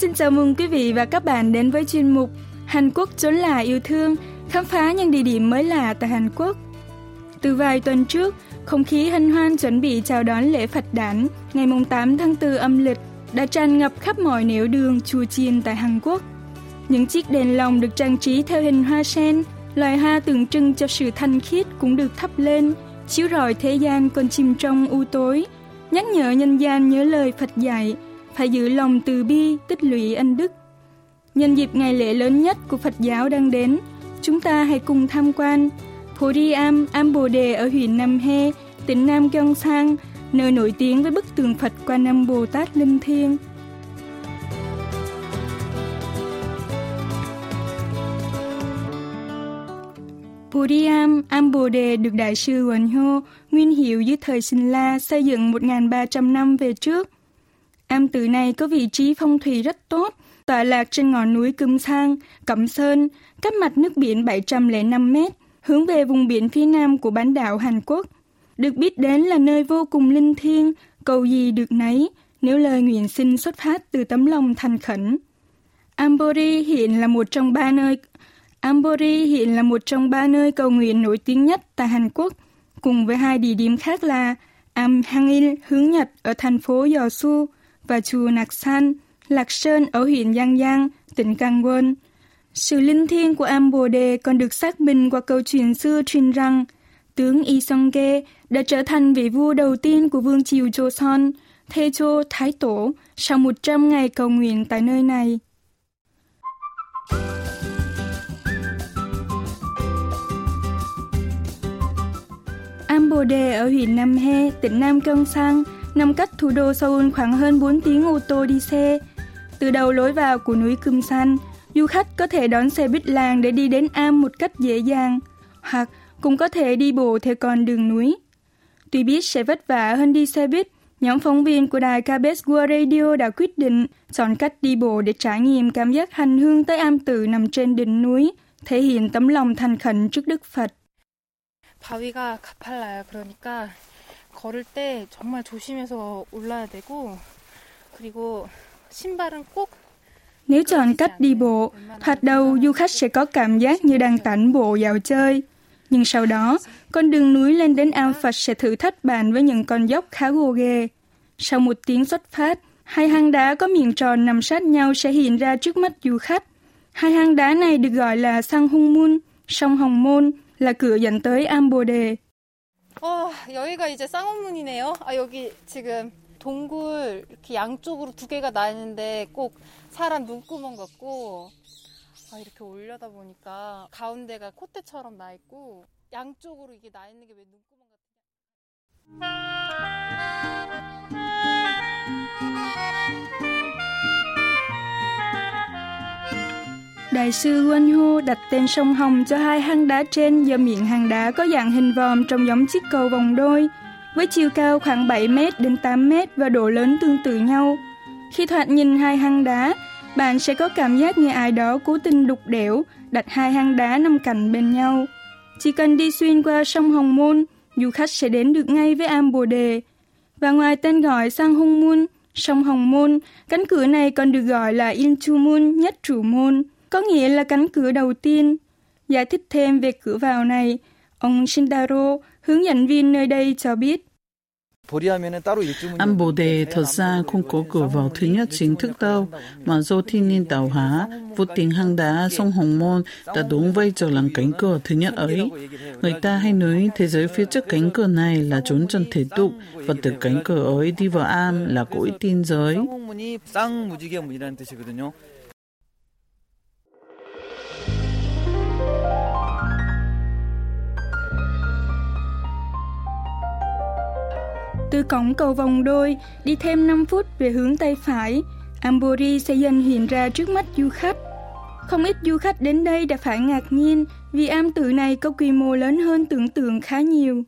Xin chào mừng quý vị và các bạn đến với chuyên mục Hàn Quốc chốn là yêu thương, khám phá những địa điểm mới lạ tại Hàn Quốc. Từ vài tuần trước, không khí hân hoan chuẩn bị chào đón lễ Phật đản ngày 8 tháng 4 âm lịch đã tràn ngập khắp mọi nẻo đường chùa chiền tại Hàn Quốc. Những chiếc đèn lồng được trang trí theo hình hoa sen, loài hoa tượng trưng cho sự thanh khiết cũng được thắp lên, chiếu rọi thế gian còn chìm trong u tối, nhắc nhở nhân gian nhớ lời Phật dạy, phải giữ lòng từ bi, tích lũy ân đức. Nhân dịp ngày lễ lớn nhất của Phật giáo đang đến, chúng ta hãy cùng tham quan Am, Am Bồ Đề ở huyện Nam He, tỉnh Nam Gyeongsang, nơi nổi tiếng với bức tường Phật Quan Âm Bồ Tát Linh Thiêng. Puriam Am Bồ Đề được Đại sư Quần Hô, nguyên hiệu dưới thời Sinh La xây dựng 1.300 năm về trước. Am Từ này có vị trí phong thủy rất tốt, tọa lạc trên ngọn núi Câm Sang, Cẩm Sơn, cách mặt nước biển 705 mét, hướng về vùng biển phía nam của bán đảo Hàn Quốc. Được biết đến là nơi vô cùng linh thiêng, cầu gì được nấy, nếu lời nguyện xin xuất phát từ tấm lòng thành khẩn. Ambori hiện là một trong ba nơi Ambori hiện là một trong ba nơi cầu nguyện nổi tiếng nhất tại Hàn Quốc, cùng với hai địa điểm khác là Am Hangil hướng Nhật ở thành phố Yeosu và chùa Nạc San, Lạc Sơn ở huyện Giang Giang, tỉnh Gangwon. Sự linh thiêng của Am Bồ Đề còn được xác minh qua câu chuyện xưa truyền rằng tướng Y Song-ge đã trở thành vị vua đầu tiên của vương triều Joseon, Taejo Thái Tổ, sau 100 ngày cầu nguyện tại nơi này. Am Bồ Đề ở huyện Nam He, tỉnh Nam Gyeongsang, nằm cách thủ đô Seoul khoảng hơn 4 tiếng ô tô đi xe. Từ đầu lối vào của núi Cơm San, du khách có thể đón xe buýt làng để đi đến Am một cách dễ dàng, hoặc cũng có thể đi bộ theo con đường núi. Tuy biết sẽ vất vả hơn đi xe buýt, nhóm phóng viên của đài KBS World Radio đã quyết định chọn cách đi bộ để trải nghiệm cảm giác hành hương tới am tử nằm trên đỉnh núi, thể hiện tấm lòng thành khẩn trước Đức Phật. 바위가 가팔라요. 그러니까 걸을 때 정말 조심해서 올라야 되고 그리고 신발은 꼭 nếu chọn cách đi bộ, thoạt đầu du khách sẽ có cảm giác như đang tản bộ dạo chơi. Nhưng sau đó, con đường núi lên đến ao Phật sẽ thử thách bạn với những con dốc khá gồ ghề. Sau một tiếng xuất phát, hai hang đá có miệng tròn nằm sát nhau sẽ hiện ra trước mắt du khách. Hai hang đá này được gọi là Sang Hung Mun, sông Hồng Môn, là cửa dẫn tới Am Bồ Đề. 어, 여기가 이제 쌍원문이네요. 아, 여기 지금 동굴 이렇게 양쪽으로 두 개가 나 있는데 꼭 사람 눈구멍 같고 아, 이렇게 올려다 보니까 가운데가 콧대처럼 나 있고 양쪽으로 이게 나 있는 게 왜 눈구멍 같은 Đại sư Won Hu đặt tên sông Hồng cho hai hang đá trên do miệng hang đá có dạng hình vòm trông giống chiếc cầu vòng đôi, với chiều cao khoảng 7 m đến 8 m và độ lớn tương tự nhau. Khi thoạt nhìn hai hang đá, bạn sẽ có cảm giác như ai đó cố tình đục đẽo đặt hai hang đá nằm cạnh bên nhau. Chỉ cần đi xuyên qua sông Hồng Môn, du khách sẽ đến được ngay với am Bồ Đề. Và ngoài tên gọi sang Hung Môn, sông Hồng Môn, cánh cửa này còn được gọi là Inchu Môn, nhất trụ môn có nghĩa là cánh cửa đầu tiên. Giải thích thêm về cửa vào này, ông Shintaro, hướng dẫn viên nơi đây cho biết. Am Bồ Đề thật ra không có cửa vào thứ nhất chính thức đâu, mà do thiên nhiên tạo hóa, vô tình hang đá sông Hồng Môn đã đúng vai trò làm cánh cửa thứ nhất ấy. Người ta hay nói thế giới phía trước cánh cửa này là trốn trần thể tục, và từ cánh cửa ấy đi vào am là cõi tiên giới. Từ cổng cầu vòng đôi, đi thêm 5 phút về hướng tay phải, Ambori sẽ dần hiện ra trước mắt du khách. Không ít du khách đến đây đã phải ngạc nhiên vì am tự này có quy mô lớn hơn tưởng tượng khá nhiều.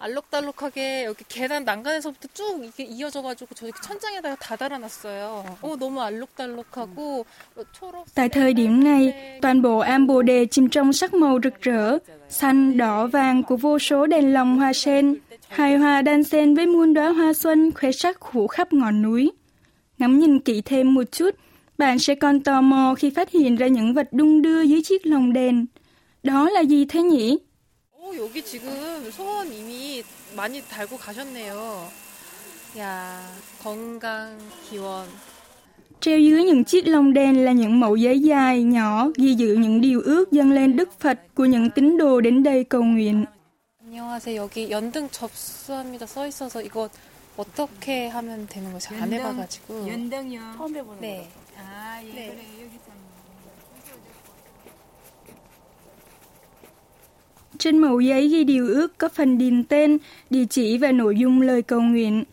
알록달록하게 여기 계단 난간에서부터 쭉 이렇게 이어져가지고 저기 천장에다가 다 달아놨어요. 어, 너무 알록달록하고 초록. Tại thời điểm này, toàn bộ am bồ đề chìm trong sắc màu rực rỡ, xanh, đỏ, vàng của vô số đèn lồng hoa sen, hài hòa đan xen với muôn đóa hoa xuân khoe sắc phủ khắp ngọn núi. Ngắm nhìn kỹ thêm một chút, bạn sẽ còn tò mò khi phát hiện ra những vật đung đưa dưới chiếc lồng đèn. Đó là gì thế nhỉ? 오, 여기 지금 소원 이미 많이 달고 가셨네요. 야, 건강 기원. Treo dưới những chiếc lồng đèn là những mẫu giấy dài, nhỏ, ghi giữ những điều ước dâng lên Đức Phật của những tín đồ đến đây cầu nguyện. 안녕하세요. 여기 연등 접수합니다. 써 있어서 이거 어떻게 하면 되는 거지? 안 해봐가지고. 연등이요. 처음 해보는 네. 거. 아, 예, 네. 그래. 여기 있잖아. Trên mẫu giấy ghi điều ước có phần điền tên, địa chỉ và nội dung lời cầu nguyện.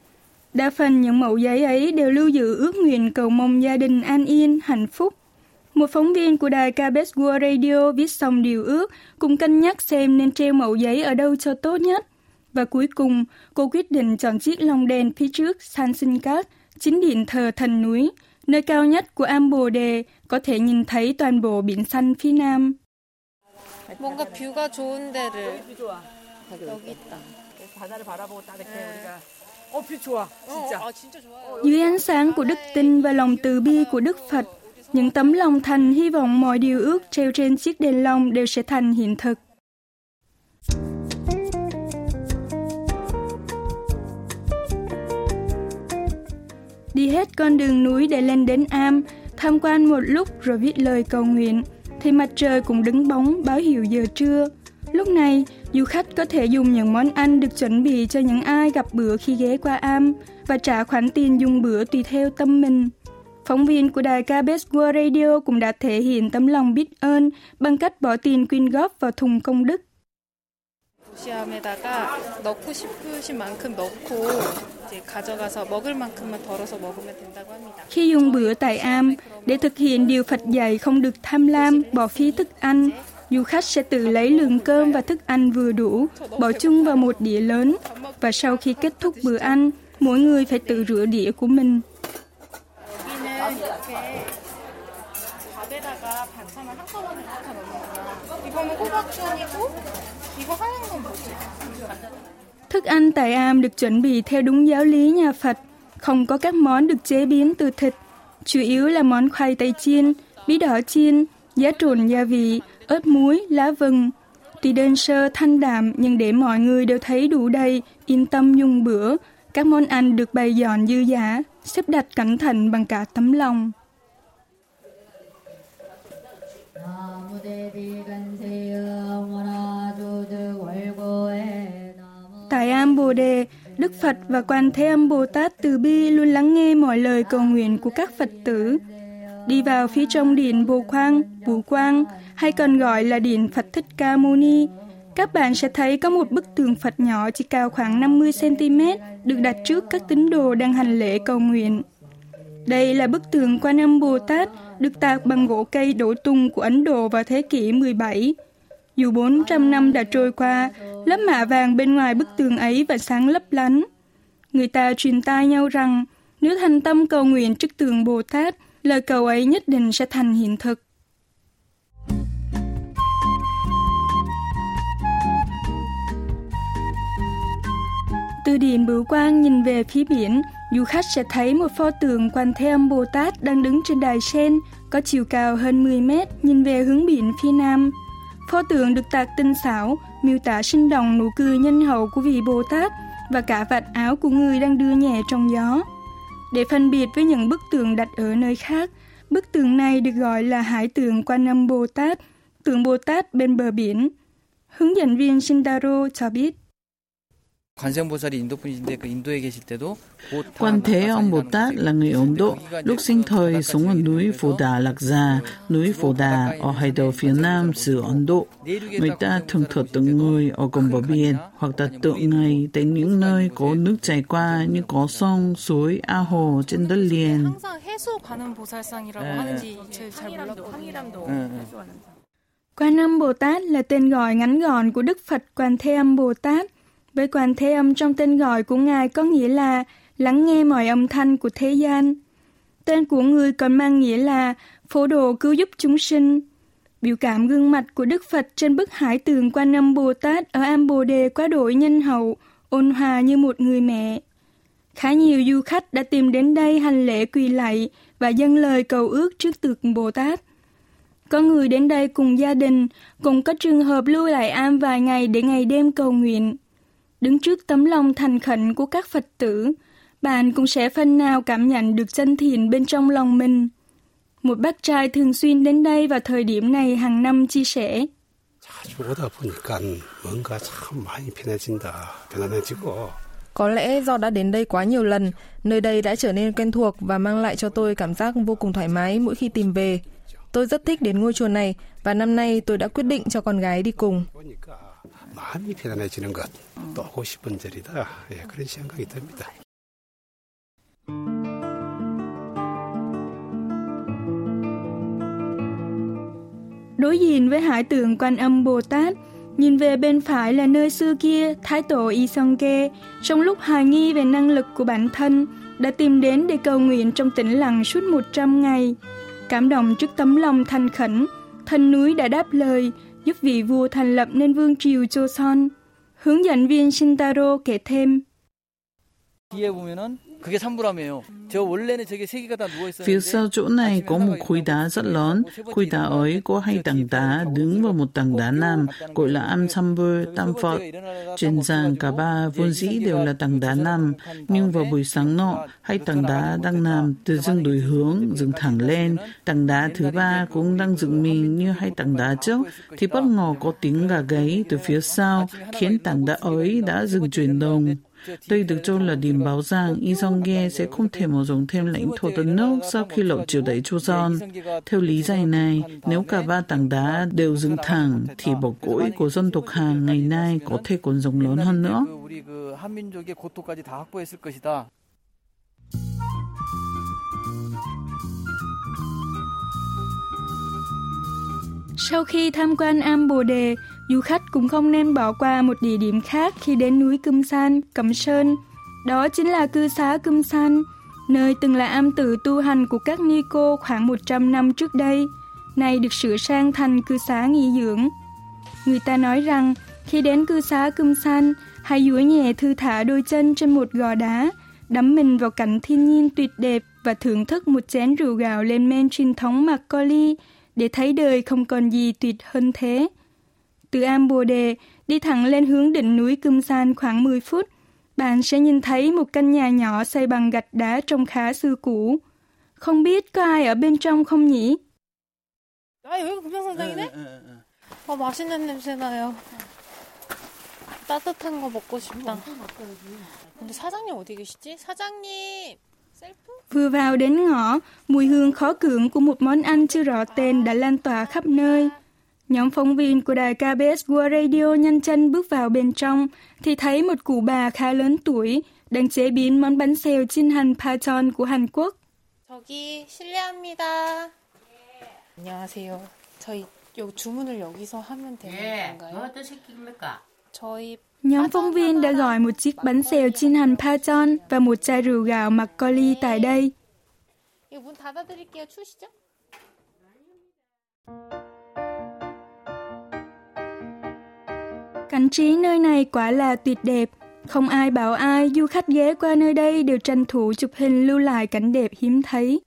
Đa phần những mẫu giấy ấy đều lưu giữ ước nguyện cầu mong gia đình an yên, hạnh phúc. Một phóng viên của đài KBS World Radio viết xong điều ước, cũng cân nhắc xem nên treo mẫu giấy ở đâu cho tốt nhất. Và cuối cùng, cô quyết định chọn chiếc lồng đèn phía trước San Sinkat, chính điện thờ thần núi, nơi cao nhất của Am Bồ Đề, có thể nhìn thấy toàn bộ biển xanh phía nam. 뭔가 뷰가 좋은 데를 뷰 좋아. 여기 있다. 그래서 바다를 바라보고 딱 이렇게 네. 우리가 어, 뷰 좋아. 진짜. 어, 아 진짜 좋아요. Dưới ánh sáng của đức tin và lòng từ bi của Đức Phật, những tấm lòng thành hy vọng mọi điều ước treo trên chiếc đèn lồng đều sẽ thành hiện thực. Đi hết con đường núi để lên đến Am, tham quan một lúc rồi viết lời cầu nguyện, thì mặt trời cũng đứng bóng báo hiệu giờ trưa. Lúc này, du khách có thể dùng những món ăn được chuẩn bị cho những ai gặp bữa khi ghé qua Am và trả khoản tiền dùng bữa tùy theo tâm mình. Phóng viên của đài KBS World Radio cũng đã thể hiện tấm lòng biết ơn bằng cách bỏ tiền quyên góp vào thùng công đức. Khi dùng bữa tại am để thực hiện điều Phật dạy không được tham lam, bỏ phí thức ăn, du khách sẽ tự lấy lượng cơm và thức ăn vừa đủ, bỏ chung vào một đĩa lớn và sau khi kết thúc bữa ăn, mỗi người phải tự rửa đĩa của mình. Thức ăn tại am được chuẩn bị theo đúng giáo lý nhà Phật, không có các món được chế biến từ thịt, chủ yếu là món khoai tây chiên, bí đỏ chiên, giá trộn gia vị, ớt muối, lá vừng. Tuy đơn sơ thanh đạm nhưng để mọi người đều thấy đủ đầy, yên tâm dùng bữa, các món ăn được bày dọn dư giả, xếp đặt cẩn thận bằng cả tấm lòng. Tại Am Bồ Đề, Đức Phật và Quan Thế Âm Bồ Tát Từ Bi luôn lắng nghe mọi lời cầu nguyện của các Phật tử. Đi vào phía trong điện Bồ Quang, Bồ Quang, hay còn gọi là điện Phật Thích Ca Mâu Ni, các bạn sẽ thấy có một bức tường Phật nhỏ chỉ cao khoảng 50cm được đặt trước các tín đồ đang hành lễ cầu nguyện. Đây là bức tường Quan Âm Bồ Tát được tạc bằng gỗ cây đổ tung của Ấn Độ vào thế kỷ 17. Dù 400 năm đã trôi qua, lớp mạ vàng bên ngoài bức tường ấy vẫn sáng lấp lánh. Người ta truyền tai nhau rằng, nếu thành tâm cầu nguyện trước tường Bồ Tát, lời cầu ấy nhất định sẽ thành hiện thực. Từ điện Bửu Quang nhìn về phía biển, du khách sẽ thấy một pho tượng Quan Thế Âm Bồ Tát đang đứng trên đài sen, có chiều cao hơn 10 mét, nhìn về hướng biển phía nam. Pho tượng được tạc tinh xảo, miêu tả sinh động nụ cười nhân hậu của vị Bồ Tát và cả vạt áo của người đang đưa nhẹ trong gió. Để phân biệt với những bức tượng đặt ở nơi khác, bức tượng này được gọi là hải tượng Quan Âm Bồ Tát, tượng Bồ Tát bên bờ biển. Hướng dẫn viên Shindaro cho biết. Quan Thế Ông Bồ Tát là người Ấn Độ, lúc sinh thời sống ở núi Phổ Đà Lạc Già, núi Phổ Đà ở hải đảo phía nam xứ Ấn Độ. Người ta thường thờ tượng người ở gần bờ biển hoặc đặt tượng ngay tại những nơi có nước chảy qua như có sông, suối, ao hồ trên đất liền. Quan Âm Bồ Tát là tên gọi ngắn gọn của Đức Phật Quan Thế Âm Bồ Tát – với Quan Thế Âm trong tên gọi của Ngài có nghĩa là lắng nghe mọi âm thanh của thế gian. Tên của người còn mang nghĩa là phổ độ cứu giúp chúng sinh. Biểu cảm gương mặt của Đức Phật trên bức hải tường Quan Âm Bồ Tát ở Am Bồ Đề quá đổi nhân hậu, ôn hòa như một người mẹ. Khá nhiều du khách đã tìm đến đây hành lễ quỳ lạy và dâng lời cầu ước trước tượng Bồ Tát. Có người đến đây cùng gia đình, cũng có trường hợp lưu lại am vài ngày để ngày đêm cầu nguyện. Đứng trước tấm lòng thành khẩn của các Phật tử, bạn cũng sẽ phần nào cảm nhận được chân thiện bên trong lòng mình. Một bác trai thường xuyên đến đây vào thời điểm này hàng năm chia sẻ. Có lẽ do đã đến đây quá nhiều lần, nơi đây đã trở nên quen thuộc và mang lại cho tôi cảm giác vô cùng thoải mái mỗi khi tìm về. Tôi rất thích đến ngôi chùa này và năm nay tôi đã quyết định cho con gái đi cùng. 마음이 편안해지는 것, 또 오고 싶은 절이다. 예, 그런 생각이 듭니다. Đối diện với hải tượng Quan Âm Bồ Tát, nhìn về bên phải là nơi xưa kia Thái tổ Isongke, trong lúc hài nghi về năng lực của bản thân, đã tìm đến để cầu nguyện trong tĩnh lặng suốt 100 ngày. Cảm động trước tấm lòng thành khẩn, thân núi đã đáp lời, giúp vị vua thành lập nên vương triều Joseon. Hướng dẫn viên Shintaro kể thêm. 뒤에 보면은 Phía sau chỗ này có một khối đá rất lớn. Khối đá ấy có hai tầng đá đứng vào một tầng đá nam gọi là Amsambur Tamphot. Trên giang cả ba vốn dĩ đều là tầng đá nam, nhưng vào buổi sáng nọ, hai tầng đá đang nằm từ dưng đổi hướng, dựng thẳng lên. tầng đá thứ ba cũng đang dựng mình như hai tầng đá trước, thì bất ngờ có tiếng gà gáy từ phía sau, khiến tầng đá ấy đã dừng chuyển động. Đây được cho là điểm báo rằng Isongye sẽ không thể mở rộng thêm lãnh thổ đất nước sau khi lộ triều đẩy Joseon. Theo lý giải này, nếu cả ba tảng đá đều dựng thẳng, thì bộ cỗi của dân tộc Hàn ngày nay có thể còn rộng lớn hơn nữa. Sau khi tham quan Am Bồ Đề, du khách cũng không nên bỏ qua một địa điểm khác khi đến núi Câm San, Cẩm Sơn. Đó chính là cư xá Câm San, nơi từng là am tử tu hành của các ni cô khoảng 100 năm trước đây, nay được sửa sang thành cư xá nghỉ dưỡng. Người ta nói rằng, khi đến cư xá Câm San, hãy duỗi nhẹ thư thả đôi chân trên một gò đá, đắm mình vào cảnh thiên nhiên tuyệt đẹp và thưởng thức một chén rượu gạo lên men truyền thống Macaulay để thấy đời không còn gì tuyệt hơn thế Từ Am Bồ Đề đi thẳng lên hướng đỉnh núi Cơm San khoảng 10 phút, bạn sẽ nhìn thấy một căn nhà nhỏ xây bằng gạch đá trông khá xưa cũ. Không biết có ai ở bên trong không nhỉ? 아, 여기가 금강산장이네? 아, 맛있는 냄새 나요. 따뜻한 거 먹고 싶다. 근데 사장님 어디 계시지? 사장님! 셀프? Vừa vào đến ngõ, mùi hương khó cưỡng của một món ăn chưa rõ tên đã lan tỏa khắp nơi. Nhóm phóng viên của đài KBS World Radio nhanh chân bước vào bên trong thì thấy một cụ bà khá lớn tuổi đang chế biến món bánh xèo chiên hành Paton của Hàn Quốc. 저기 실례합니다. 안녕하세요. 저희 요 주문을 여기서 하면 되는 건가요? 어떤 새끼입니까? 저희 Nhóm phóng viên đã gọi một chiếc bánh xèo chiên hành Paton và một chai rượu gạo Macaulay tại đây. 이거 문 닫아드릴게요. 추우시죠? trí nơi này quả là tuyệt đẹp. Không ai bảo ai, du khách ghé qua nơi đây đều tranh thủ chụp hình lưu lại cảnh đẹp hiếm thấy.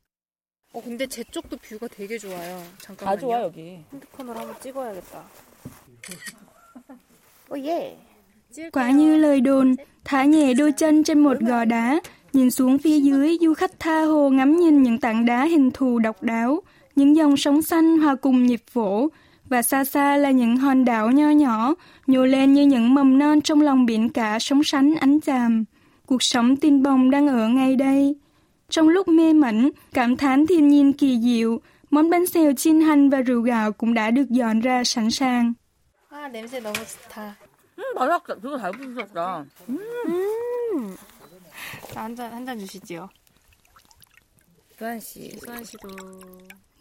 어 근데 제 쪽도 뷰가 되게 좋아요. 다 잠깐만요. 좋아 여기. 핸드폰으로 한번 찍어야겠다. 오 예. Quả như lời đồn, thả nhẹ đôi chân trên một gò đá, nhìn xuống phía dưới, du khách tha hồ ngắm nhìn những tảng đá hình thù độc đáo, những dòng sóng xanh hòa cùng nhịp vỗ, và xa xa là những hòn đảo nho nhỏ, nhô lên như những mầm non trong lòng biển cả sống sánh ánh chàm. Cuộc sống tin bồng đang ở ngay đây. Trong lúc mê mẩn, cảm thán thiên nhiên kỳ diệu, món bánh xèo chiên hành và rượu gạo cũng đã được dọn ra sẵn sàng. 아 냄새 너무 좋다. 음 맛있다. 그거 잘 부셨다. 한잔 한 잔 주시지요. 수환 씨. 수환 씨도.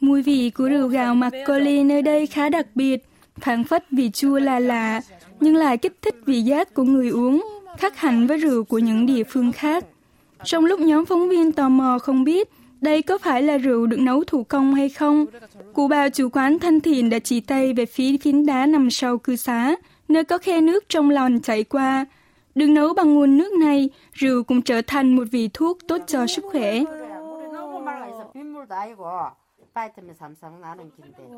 Mùi vị của rượu gạo Macaulay nơi đây khá đặc biệt, phản phất vị chua là lạ, nhưng lại kích thích vị giác của người uống, khác hẳn với rượu của những địa phương khác. Trong lúc nhóm phóng viên tò mò không biết đây có phải là rượu được nấu thủ công hay không, cụ bà chủ quán thân thiện đã chỉ tay về phía phiến đá nằm sau cư xá, nơi có khe nước trong lòn chảy qua. Được nấu bằng nguồn nước này, rượu cũng trở thành một vị thuốc tốt cho sức khỏe. 3, 4 나는 긴데.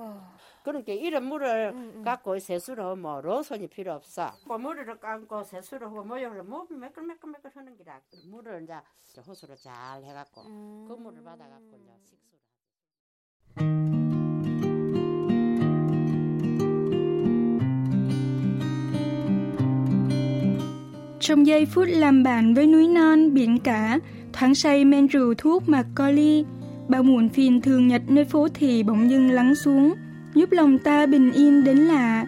그러니까 이런 물을 음, 음. 갖고 세수로 뭐 로션이 필요 없어. 그 물을 감고 세수로 하고 모욕을 몸이 매끌매끌매끌 하는 기라. 물을 이제 호수로 잘 해갖고 음. 그 물을 받아갖고 이제 식수로. Trong giây phút làm bạn với núi non, biển cả, thoáng say men rượu thuốc mặc co ly, Bao muộn phiền thường nhật nơi phố thì bỗng dưng lắng xuống, giúp lòng ta bình yên đến lạ.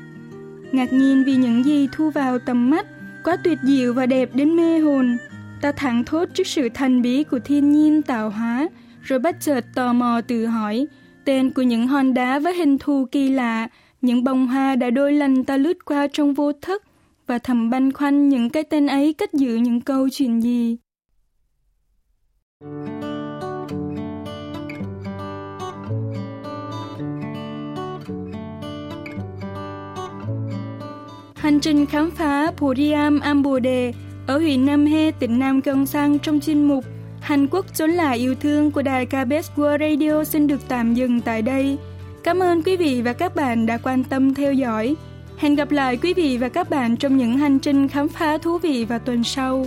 Ngạc nhiên vì những gì thu vào tầm mắt, quá tuyệt diệu và đẹp đến mê hồn. Ta thẳng thốt trước sự thần bí của thiên nhiên tạo hóa, rồi bất chợt tò mò tự hỏi, tên của những hòn đá với hình thù kỳ lạ, những bông hoa đã đôi lần ta lướt qua trong vô thức, và thầm băn khoăn những cái tên ấy cất giữ những câu chuyện gì. Thank you. Hành trình khám phá Puriam Ambode ở huyện Nam He, tỉnh Nam Cân Sang trong chuyên mục Hàn quốc trốn là yêu thương của đài KBS World Radio xin được tạm dừng tại đây. Cảm ơn quý vị và các bạn đã quan tâm theo dõi. Hẹn gặp lại quý vị và các bạn trong những hành trình khám phá thú vị vào tuần sau.